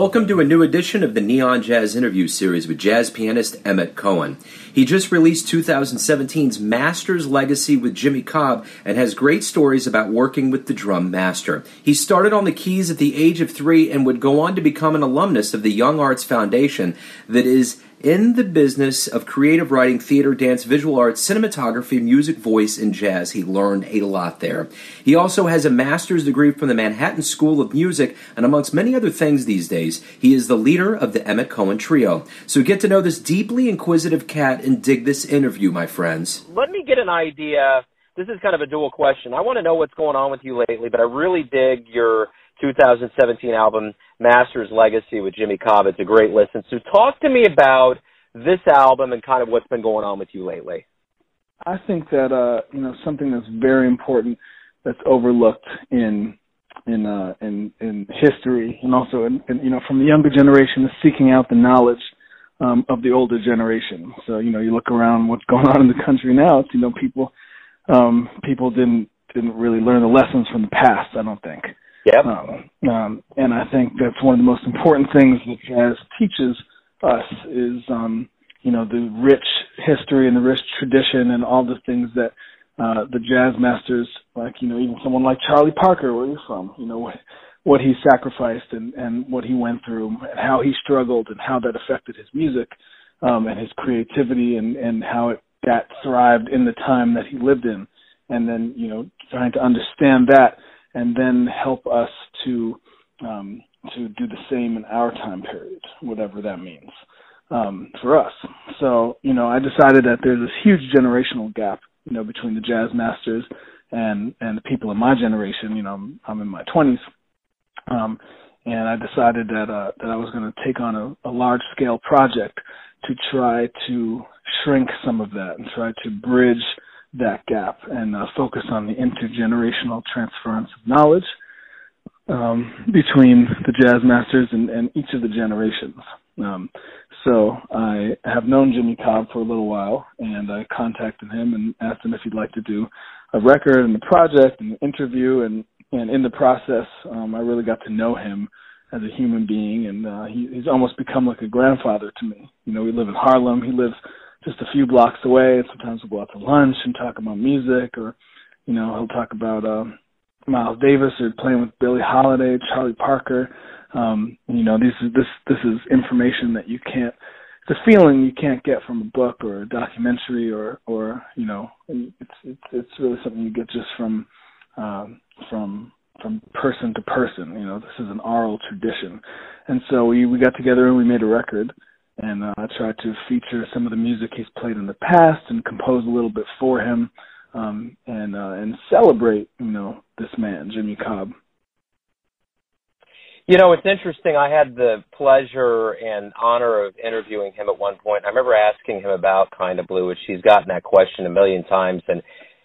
Welcome to a new edition of the Neon Jazz interview series with jazz pianist Emmet Cohen. He just released 2017's Master's Legacy with Jimmy Cobb and has great stories about working with the drum master. He started on the keys at the age of three and would go on to become an alumnus of the YoungArts Foundation that is in the business of creative writing, theater, dance, visual arts, cinematography, music, voice, and jazz. He learned a lot there. He also has a master's degree from the Manhattan School of Music, and amongst many other things these days, he is the leader of the Emmet Cohen Trio. So get to know this deeply inquisitive cat and dig this interview, my friends. Let me get an idea. This is kind of a dual question. I want to know what's going on with you lately, but I really dig your 2017 album Master's Legacy with Jimmy Cobb. It's a great listen. So talk to me about this album and kind of what's been going on with you lately. I think that uh, you know something that's very important that's overlooked in in uh, in in history and also in, in, you know from the younger generation is seeking out the knowledge um, of the older generation. So you know you look around what's going on in the country now. It's, you know people um, people didn't didn't really learn the lessons from the past. I don't think. Yep. Um, um, and I think that's one of the most important things that jazz teaches us is, um, you know, the rich history and the rich tradition and all the things that uh, the jazz masters, like you know, even someone like Charlie Parker, where you're from, you know, what, what he sacrificed and and what he went through, and how he struggled, and how that affected his music, um, and his creativity, and and how it that thrived in the time that he lived in, and then you know, trying to understand that and then help us to um, to do the same in our time period, whatever that means um, for us. So you know, I decided that there's this huge generational gap, you know, between the jazz masters and and the people in my generation. You know, I'm, I'm in my 20s, um, and I decided that uh, that I was going to take on a, a large scale project to try to shrink some of that and try to bridge that gap and uh, focus on the intergenerational transference of knowledge um, between the jazz masters and, and each of the generations. Um, so I have known Jimmy Cobb for a little while, and I contacted him and asked him if he'd like to do a record and a project and an interview. And, and in the process, um, I really got to know him as a human being, and uh, he, he's almost become like a grandfather to me. You know, we live in Harlem. He lives just a few blocks away. And sometimes we'll go out to lunch and talk about music, or you know, he'll talk about uh, Miles Davis or playing with Billie Holiday, Charlie Parker. Um, you know, this is this this is information that you can't. It's a feeling you can't get from a book or a documentary or or you know, it's it's it's really something you get just from um, from from person to person. You know, this is an oral tradition, and so we we got together and we made a record and uh, I tried to feature some of the music he's played in the past and compose a little bit for him, um, and uh, and celebrate, you know, this man, Jimmy Cobb. You know, it's interesting. I had the pleasure and honor of interviewing him at one point. I remember asking him about Kind of Blue, which he's gotten that question a million times, and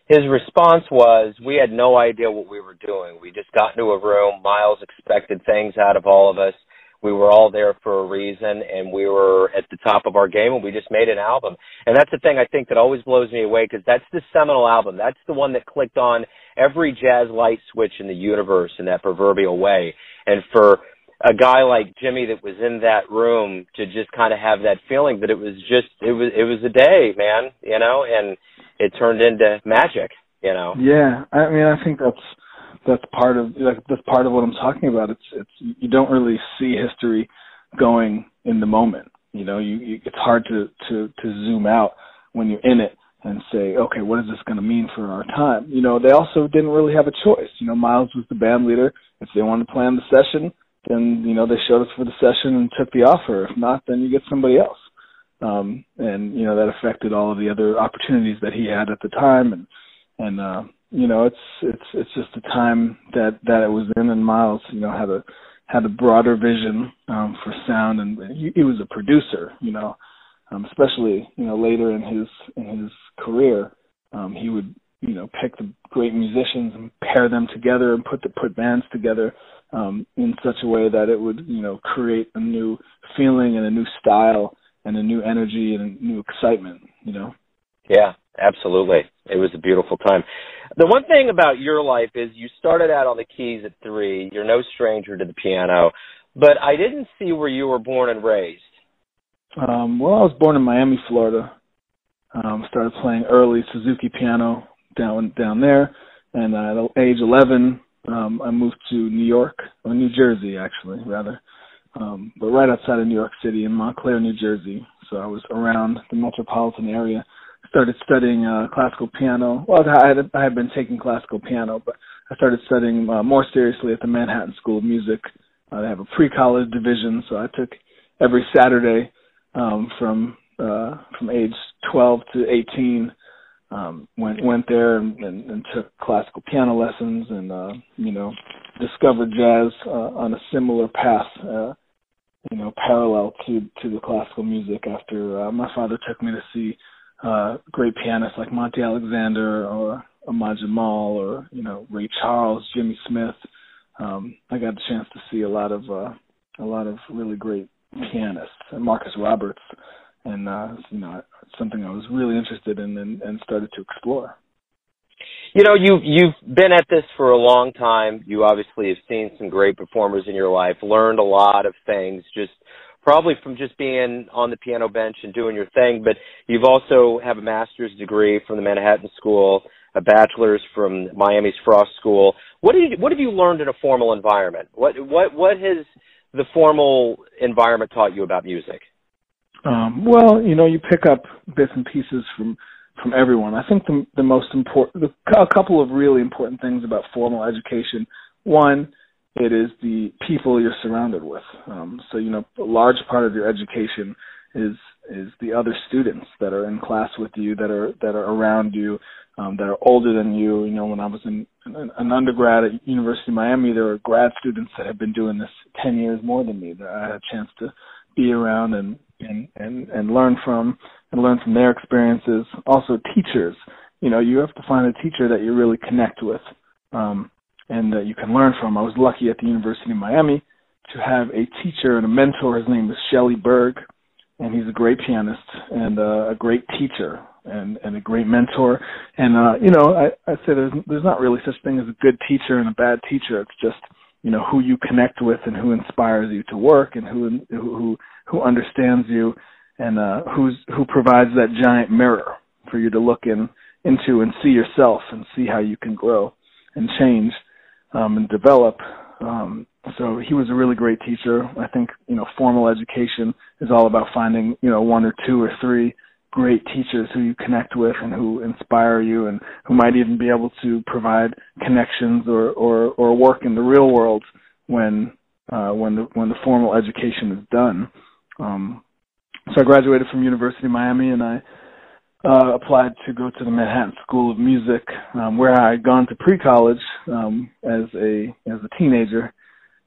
his response was, "We had no idea what we were doing. We just got into a room. Miles expected things out of all of us." We were all there for a reason and we were at the top of our game and we just made an album. And that's the thing i think that always blows me away because that's the seminal album. That's the one that clicked on every jazz light switch in the universe in that proverbial way. And for a guy like jimmy that was in that room to just kind of have that feeling that it was just it was it was a day man you know and it turned into magic you know? Yeah. I mean i think that's that's part of like that's part of what I'm talking about. It's it's you don't really see history going in the moment. You know, you, you it's hard to to to zoom out when you're in it and say, okay, what is this going to mean for our time? You know, they also didn't really have a choice. You know, Miles was the band leader. If they wanted to plan the session, then you know they showed up for the session and took the offer. If not, then you get somebody else. Um, and you know that affected all of the other opportunities that he had at the time, and and uh, you know, it's it's it's just the time that that it was in, and Miles, you know, had a had a broader vision um, for sound, and he, he was a producer, you know, um, especially you know later in his in his career, um, he would you know pick the great musicians and pair them together and put the put bands together um, in such a way that it would you know create a new feeling and a new style and a new energy and a new excitement, you know. Yeah, absolutely. It was a beautiful time. The one thing about your life is you started out on the keys at three. You're no stranger to the piano. but I didn't see where you were born and raised. Um, well, I was born in Miami, Florida. Um, started playing early Suzuki piano down down there, and at age 11, um, I moved to New York or New Jersey, actually, rather, um, but right outside of New York City in Montclair, New Jersey. So I was around the metropolitan area. Started studying uh, classical piano. Well, I had I had been taking classical piano, but I started studying uh, more seriously at the Manhattan School of Music. Uh, they have a pre-college division, so I took every Saturday um, from uh, from age 12 to 18. Um, went went there and, and, and took classical piano lessons, and uh, you know discovered jazz uh, on a similar path. Uh, you know, parallel to to the classical music. After uh, my father took me to see uh, great pianists like Monty Alexander or Ahmad Jamal or you know Ray Charles, Jimmy Smith. Um, I got the chance to see a lot of uh, a lot of really great pianists and Marcus Roberts, and uh, you know something I was really interested in and, and started to explore. You know, you've you've been at this for a long time. You obviously have seen some great performers in your life, learned a lot of things just probably from just being on the piano bench and doing your thing, but you've also have a master's degree from the Manhattan School, a bachelor's from Miami's Frost School. What did you, what have you learned in a formal environment? What what what has the formal environment taught you about music? Um, well, you know, you pick up bits and pieces from from everyone. I think the the most important, the, a couple of really important things about formal education. One, it is the people you're surrounded with. Um, so you know, a large part of your education is is the other students that are in class with you, that are that are around you, um, that are older than you. You know, when I was in an undergrad at University of Miami, there were grad students that have been doing this ten years more than me. That I had a chance to be around and and and and learn from and learn from their experiences. Also, teachers. You know, you have to find a teacher that you really connect with. Um, and that you can learn from. I was lucky at the University of Miami to have a teacher and a mentor. His name is Shelly Berg, and he's a great pianist and uh, a great teacher and and a great mentor. And uh, you know, I I say there's there's not really such thing as a good teacher and a bad teacher. It's just you know who you connect with and who inspires you to work and who who who understands you and uh, who's who provides that giant mirror for you to look in into and see yourself and see how you can grow and change um, and develop. Um, so he was a really great teacher. I think you know formal education is all about finding you know one or two or three great teachers who you connect with and who inspire you and who might even be able to provide connections or or, or work in the real world when uh, when the when the formal education is done. Um, so I graduated from University of Miami and I uh, applied to go to the Manhattan School of Music, um, where I had gone to pre-college um, as a as a teenager,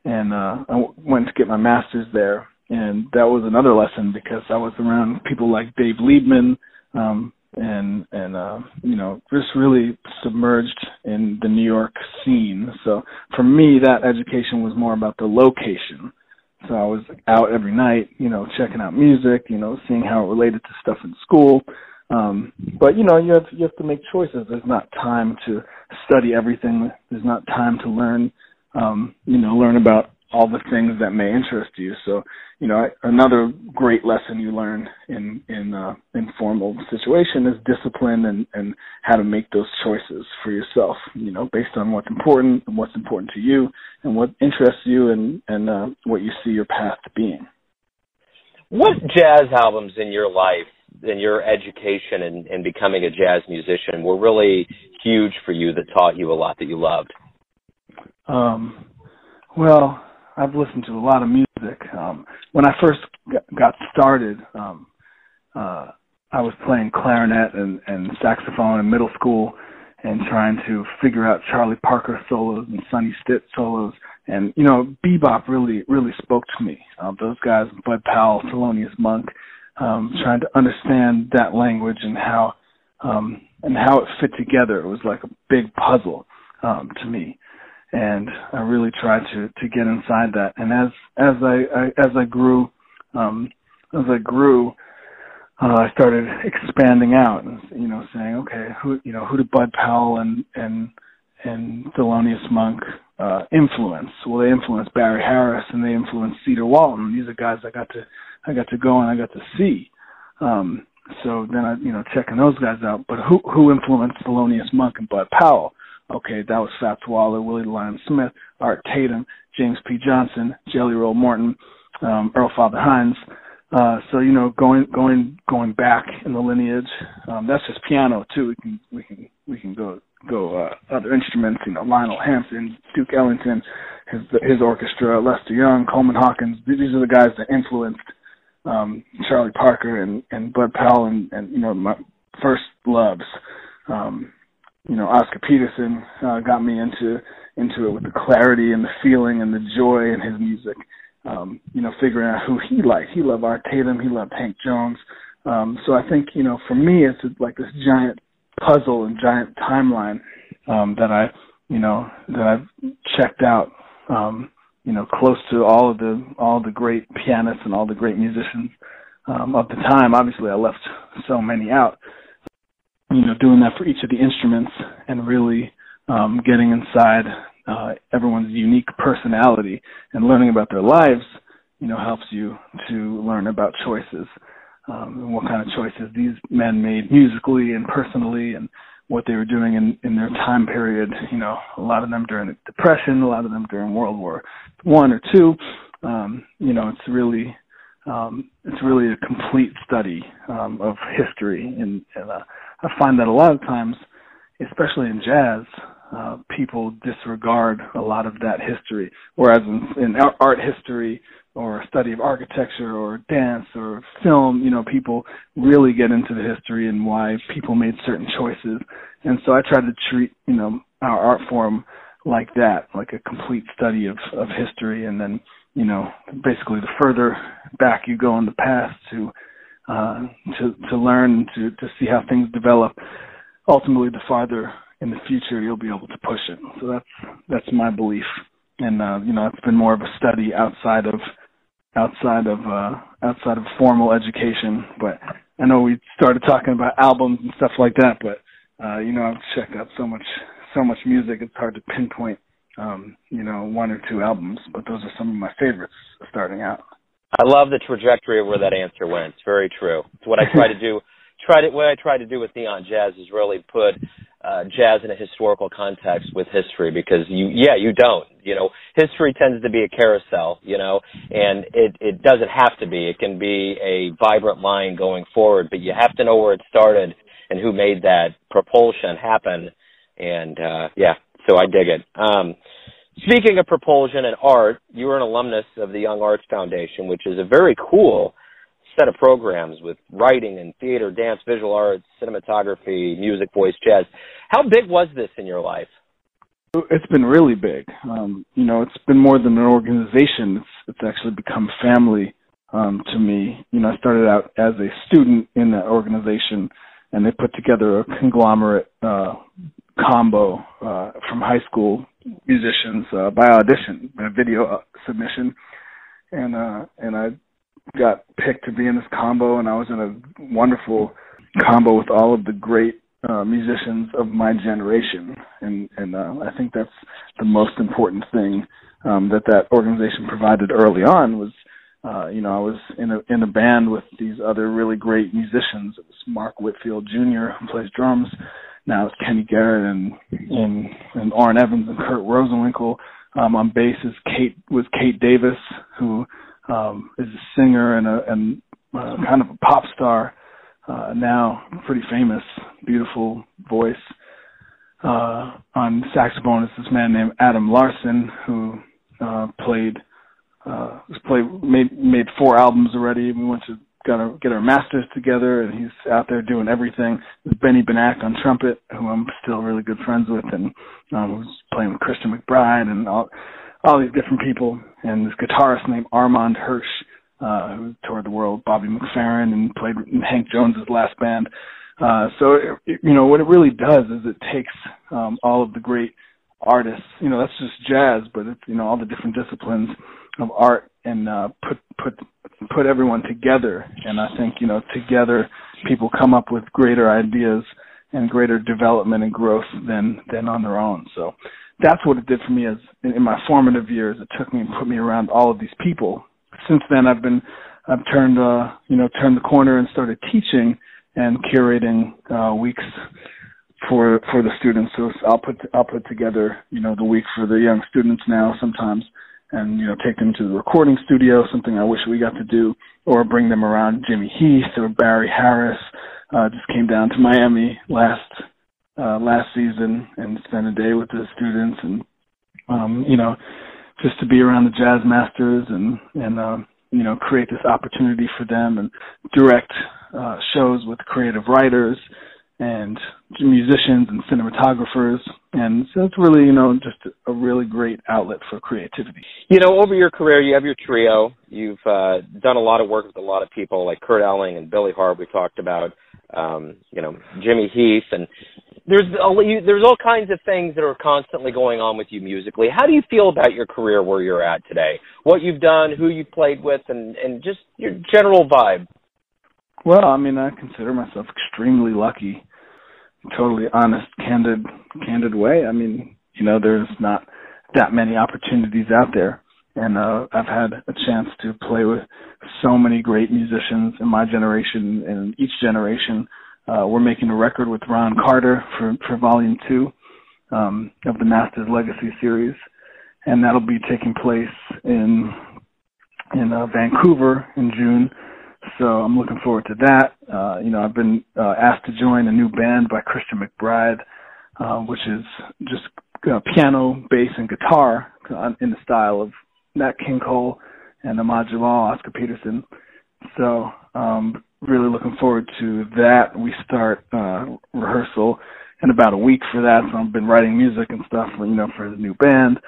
and uh, I w- went to get my master's there. And that was another lesson because I was around people like Dave Liebman, um, and and uh, you know just really submerged in the New York scene. So for me, that education was more about the location. So I was out every night, you know, checking out music, you know, seeing how it related to stuff in school, um, but you know, you have you have to make choices. There's not time to study everything. There's not time to learn, um, you know, learn about all the things that may interest you. So, you know, another great lesson you learn in in uh, informal situation is discipline and and how to make those choices for yourself. You know, based on what's important and what's important to you and what interests you and and uh, what you see your path being. What jazz albums in your life and your education and, and becoming a jazz musician were really huge for you that taught you a lot that you loved? Um, well, I've listened to a lot of music. Um, when I first got started, um, uh, I was playing clarinet and, and saxophone in middle school and trying to figure out Charlie Parker solos and Sonny Stitt solos. And, you know, bebop really, really spoke to me. Um, those guys, Bud Powell, Thelonious Monk, um, trying to understand that language and how um, and how it fit together. It was like a big puzzle um, to me, and I really tried to to get inside that. And as as I, I as I grew, um, as I grew, uh, I started expanding out and you know saying, okay, who you know who did Bud Powell and and and Thelonious Monk uh, influence? Well, they influenced Barry Harris and they influenced Cedar Walton. These are guys I got to I got to go and I got to see. Um, so then I, you know, checking those guys out. But who who influenced Thelonious Monk and Bud Powell? Okay, that was Fats Waller, Willie Lion Smith, Art Tatum, James P. Johnson, Jelly Roll Morton, um, Earl Fatha Hines. Uh, so you know, going going going back in the lineage, um, that's just piano too. We can we can we can go go uh, other instruments. You know, Lionel Hampton, Duke Ellington, his his orchestra, Lester Young, Coleman Hawkins. These are the guys that influenced um, Charlie Parker and and Bud Powell and and you know my first loves. Um, you know, Oscar Peterson uh, got me into into it with the clarity and the feeling and the joy in his music. Um, you know, figuring out who he liked. He loved Art Tatum. He loved Hank Jones. Um, so I think you know, for me, it's like this giant puzzle and giant timeline um, that I, you know, that I've checked out. Um, you know, close to all of the all the great pianists and all the great musicians um, of the time. Obviously, I left so many out. You know, doing that for each of the instruments and really um, getting inside uh, everyone's unique personality and learning about their lives. You know, helps you to learn about choices um, and what kind of choices these men made musically and personally, and what they were doing in in their time period. You know, a lot of them during the Depression, a lot of them during World War One or two. Um, you know, it's really um, it's really a complete study um, of history, and, and uh, I find that a lot of times, especially in jazz, uh, people disregard a lot of that history, whereas in, in art history or study of architecture or dance or film, you know, people really get into the history and why people made certain choices. And so I try to treat, you know, our art form like that, like a complete study of, of history. And then, you know, basically the further back you go in the past to, uh, to, to learn, to, to see how things develop, ultimately the farther in the future you'll be able to push it. So that's, that's my belief and uh, you know it's been more of a study outside of outside of uh outside of formal education but i know we started talking about albums and stuff like that but uh you know i've checked out so much so much music it's hard to pinpoint um you know one or two albums but those are some of my favorites starting out. I love the trajectory of where that answer went. It's very true. It's what i try to do try to what i try to do with neon jazz is really put uh, jazz in a historical context with history because you yeah you don't you know. History tends to be a carousel you know and it it doesn't have to be. It can be a vibrant line going forward but you have to know where it started and who made that propulsion happen. And uh yeah so I dig it. Um speaking of propulsion and art you are an alumnus of the YoungArts Foundation which is a very cool set of programs with writing and theater, dance, visual arts, cinematography, music, voice, jazz. How big was this in your life? It's been really big. Um, you know, it's been more than an organization. It's it's actually become family um, to me. You know, I started out as a student in that organization, and they put together a conglomerate uh, combo uh, from high school musicians uh, by audition, by video uh, submission, and uh, and I got picked to be in this combo, and I was in a wonderful combo with all of the great uh, musicians of my generation, and and uh, I think that's the most important thing um, that that organization provided early on was. Uh, you know, I was in a in a band with these other really great musicians. It was Mark Whitfield Jr. who plays drums. Now it's Kenny Garrett and and and Orrin Evans and Kurt Rosenwinkel. Um, on bass is Kate was Kate Davis, who um, is a singer and a and uh, kind of a pop star uh, now, pretty famous, beautiful voice. Uh, on saxophone is this man named Adam Larson who uh, played uh, has played made made four albums already. We went to got our, get our masters together, and he's out there doing everything. There's Benny Benack on trumpet, who I'm still really good friends with, and um, who's playing with Christian McBride and all all these different people, and this guitarist named Armand Hirsch, uh, who toured the world, Bobby McFerrin, and played in Hank Jones's last band. Uh, so, it, you know, what it really does is it takes um, all of the great artists, you know, that's just jazz, but it's, you know, all the different disciplines of art and uh, put put put everyone together. And I think, you know, together people come up with greater ideas and greater development and growth than than on their own. So that's what it did for me as in, in my formative years. It took me and put me around all of these people. Since then, I've been I've turned uh, you know turned the corner and started teaching and curating uh, weeks for for the students. So I'll put I'll put together you know the week for the young students now sometimes, and you know take them to the recording studio. Something I wish we got to do, or bring them around Jimmy Heath or Barry Harris. Uh, just came down to Miami last uh, last season and spent a day with the students and um, you know just to be around the jazz masters and and uh, you know create this opportunity for them and direct uh, shows with creative writers and musicians and cinematographers. And so it's really you know just a really great outlet for creativity. You know over your career you have your trio. You've uh, done a lot of work with a lot of people like kurt elling and billy hart we talked about um, you know jimmy heath and there's a, there's all kinds of things that are constantly going on with you musically. How do you feel about your career where you're at today? What you've done, who you've played with, and and just your general vibe. Well, I mean, I consider myself extremely lucky. Totally honest, candid, candid way. I mean, you know, there's not that many opportunities out there, and uh, I've had a chance to play with so many great musicians in my generation and each generation uh, we're making a record with Ron Carter for, for volume two um, of the Masters Legacy series, and that'll be taking place in in uh, Vancouver in June. So I'm looking forward to that. Uh, you know, I've been uh, asked to join a new band by Christian McBride, uh, which is just uh, piano, bass, and guitar in the style of Nat King Cole and Ahmad Jamal, Oscar Peterson. So um, really looking forward to that. We start uh, rehearsal in about a week for that, so I've been writing music and stuff, for, you know, for the new band.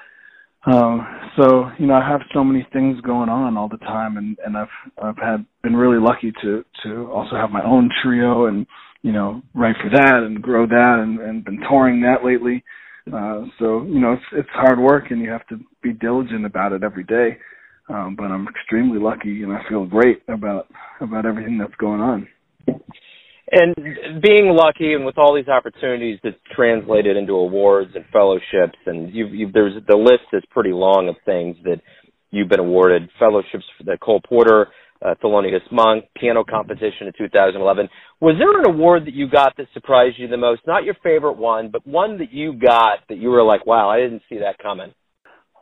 Um, so you know, I have so many things going on all the time, and and I've I've had been really lucky to to also have my own trio and you know write for that and grow that and and been touring that lately. Uh, so you know, it's it's hard work, and you have to be diligent about it every day. Um, but I'm extremely lucky, and I feel great about about everything that's going on. And being lucky, and with all these opportunities that's translated into awards and fellowships, and you've, you've, there's the list is pretty long of things that you've been awarded: fellowships for the Cole Porter, uh, Thelonious Monk, piano competition in 2011. Was there an award that you got that surprised you the most? Not your favorite one, but one that you got that you were like, "Wow, I didn't see that coming."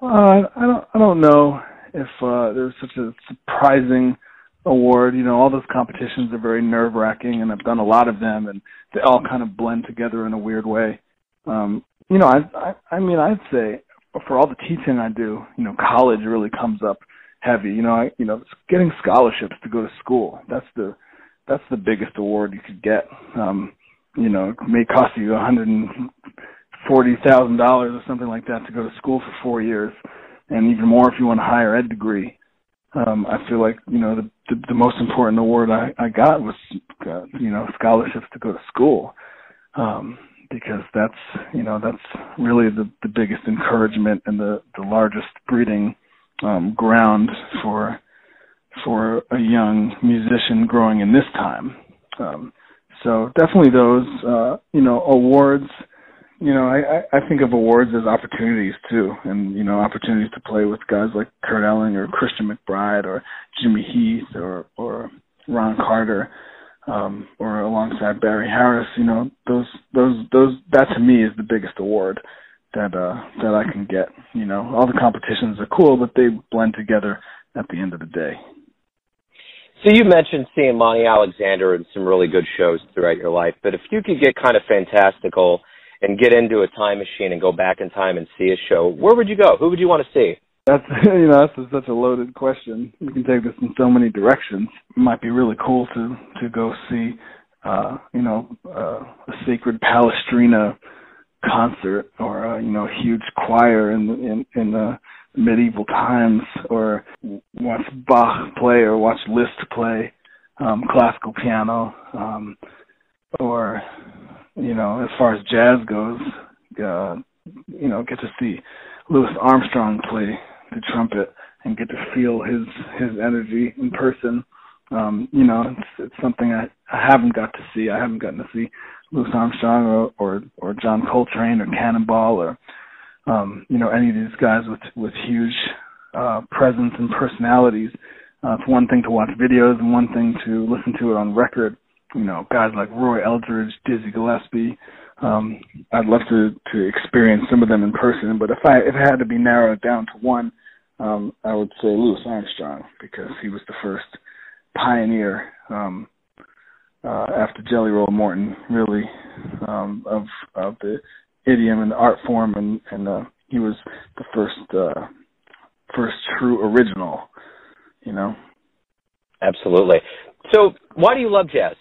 Uh, I don't. I don't know if uh, there's such a surprising award. You know, all those competitions are very nerve wracking, and I've done a lot of them, and they all kind of blend together in a weird way. Um, you know, I, I, I mean, I'd say for all the teaching I do, you know, college really comes up heavy. You know, I, you know, getting scholarships to go to school. That's the, that's the biggest award you could get. Um, you know, it may cost you a hundred and forty thousand dollars or something like that to go to school for four years and even more if you want a higher ed degree. Um, I feel like you know the, the the most important award I I got was uh, you know scholarships to go to school um, because that's you know that's really the the biggest encouragement and the the largest breeding um, ground for for a young musician growing in this time. Um, so definitely those uh, you know awards you know, I, I think of awards as opportunities too, and you know, opportunities to play with guys like Kurt Elling or Christian McBride or Jimmy Heath or or Ron Carter, um, or alongside Barry Harris. You know, those those those that to me is the biggest award that uh that I can get. You know, all the competitions are cool, but they blend together at the end of the day. So you mentioned seeing Monty Alexander in some really good shows throughout your life, but if you could get kind of fantastical and get into a time machine and go back in time and see a show, where would you go? Who would you want to see? That's you know that's such a loaded question. You can take this in so many directions. It might be really cool to to go see, uh, you know, uh, a sacred Palestrina concert or uh, you know a huge choir in in in the medieval times, or watch Bach play or watch Liszt play um, classical piano, um, or you know, as far as jazz goes, uh, you know, get to see Louis Armstrong play the trumpet and get to feel his his energy in person. Um, you know, it's it's something I, I haven't got to see. I haven't gotten to see Louis Armstrong or or, or John Coltrane or Cannonball or um, you know, any of these guys with with huge uh, presence and personalities. Uh, it's one thing to watch videos and one thing to listen to it on record. You know, guys like Roy Eldridge, Dizzy Gillespie. Um, I'd love to to experience some of them in person, but if I if I had to be narrowed down to one, um, I would say Louis Armstrong because he was the first pioneer um, uh, after Jelly Roll Morton, really um, of of the idiom and the art form, and and uh, he was the first uh, first true original. You know. Absolutely. So, why do you love jazz?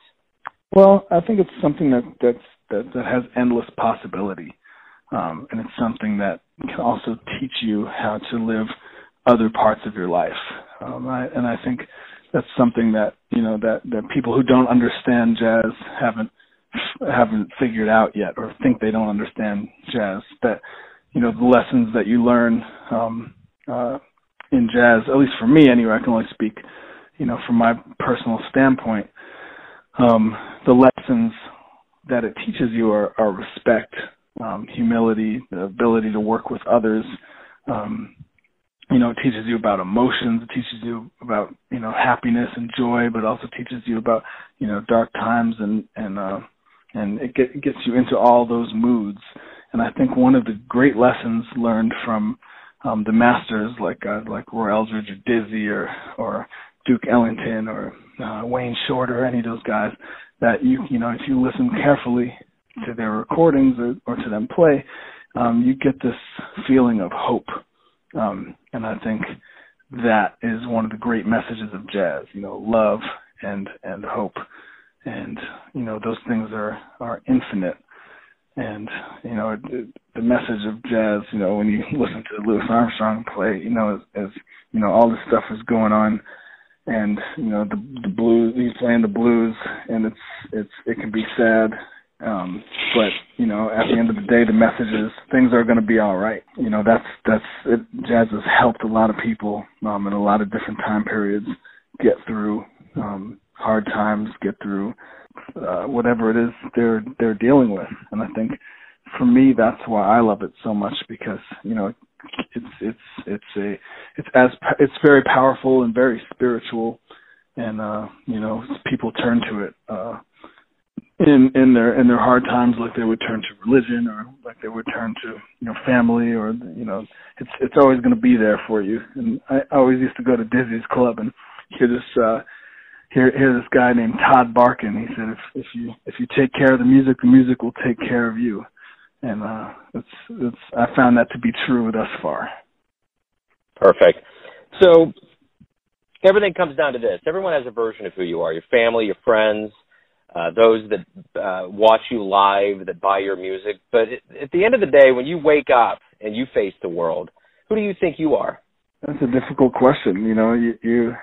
Well, I think it's something that that's that, that has endless possibility, um, and it's something that can also teach you how to live other parts of your life. Um, I, and I think that's something that you know that that people who don't understand jazz haven't haven't figured out yet, or think they don't understand jazz. That you know the lessons that you learn um, uh, in jazz, at least for me anyway. I can only speak, you know, from my personal standpoint. Um, the lessons that it teaches you are, are respect, um, humility, the ability to work with others, um, you know, it teaches you about emotions, it teaches you about, you know, happiness and joy, but also teaches you about, you know, dark times and, and, uh, and it, get, it gets you into all those moods. And I think one of the great lessons learned from, um, the masters like, uh, like Roy Eldridge or Dizzy or, or Duke Ellington or, uh, Wayne Shorter or any of those guys that you, you know, if you listen carefully to their recordings or, or to them play, um, you get this feeling of hope um, and I think that is one of the great messages of jazz, you know, love and, and hope. And, you know, those things are, are infinite. And, you know, the message of jazz, you know, when you listen to Louis Armstrong play, you know, as you know, all this stuff is going on and, you know, the, the blues, he's playing the blues and it's, it's, it can be sad um, but you know, at the end of the day, the message is things are going to be all right. You know, that's that's it, jazz has helped a lot of people um, in a lot of different time periods get through um, hard times, get through uh, whatever it is they're they're dealing with. And I think for me, that's why I love it so much because you know it's it's it's a it's as it's very powerful and very spiritual, and uh, you know people turn to it. Uh, in in their in their hard times like they would turn to religion or like they would turn to you know family or you know it's it's always going to be there for you. And I, I always used to go to Dizzy's club and hear this uh hear hear this guy named Todd Barkan. He said if if you if you take care of the music the music will take care of you and uh it's it's I found that to be true thus far perfect so everything comes down to this everyone has a version of who you are your family your friends uh, those that uh, watch you live, that buy your music. But at the end of the day, when you wake up and you face the world, who do you think you are? That's a difficult question. You know, you, you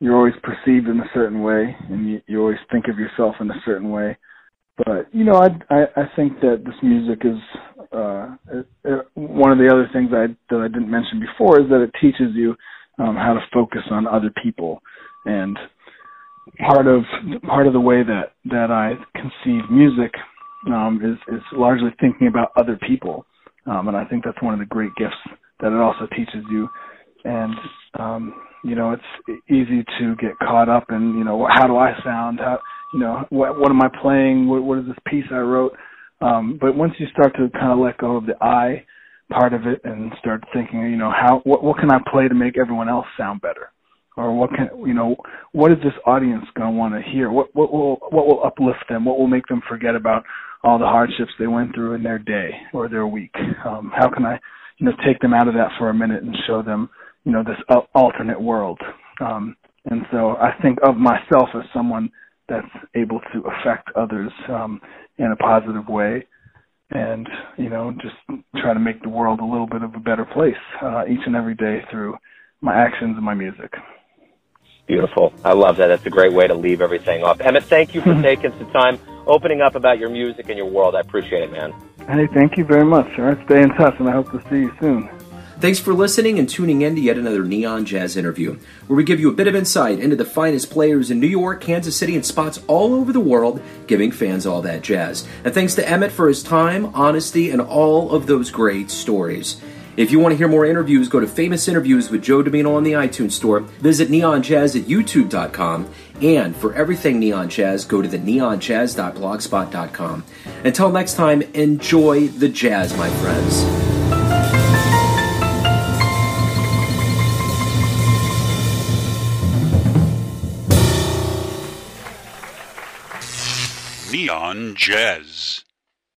you're always perceived in a certain way, and you, you always think of yourself in a certain way. But you know, I I, I think that this music is uh, one of the other things I that I didn't mention before is that it teaches you um, how to focus on other people and part of part of the way that that I conceive music um, is is largely thinking about other people, um, and I think that's one of the great gifts that it also teaches you. And um, you know, it's easy to get caught up in you know how do I sound? How you know what what am I playing? What what is this piece I wrote? Um, but once you start to kind of let go of the I part of it and start thinking, you know, how what what can I play to make everyone else sound better? or what can you know what is this audience going to want to hear what what will what will uplift them what will make them forget about all the hardships they went through in their day or their week um how can i you know take them out of that for a minute and show them you know this alternate world um and so i think of myself as someone that's able to affect others um in a positive way and you know just try to make the world a little bit of a better place uh, each and every day through my actions and my music. Beautiful. I love that. That's a great way to leave everything off. Emmet, thank you for taking some time opening up about your music and your world. I appreciate it, man. Hey, thank you very much. All right, stay in touch, and I hope to see you soon. Thanks for listening and tuning in to yet another Neon Jazz interview, where we give you a bit of insight into the finest players in New York, Kansas City, and spots all over the world, giving fans all that jazz. And thanks to Emmet for his time, honesty, and all of those great stories. If you want to hear more interviews, go to Famous Interviews with Joe Dimino on the iTunes Store. Visit neonjazz at youtube.com. And for everything Neon Jazz, go to the neonjazz.blogspot.com. Until next time, enjoy the jazz, my friends. Neon Jazz.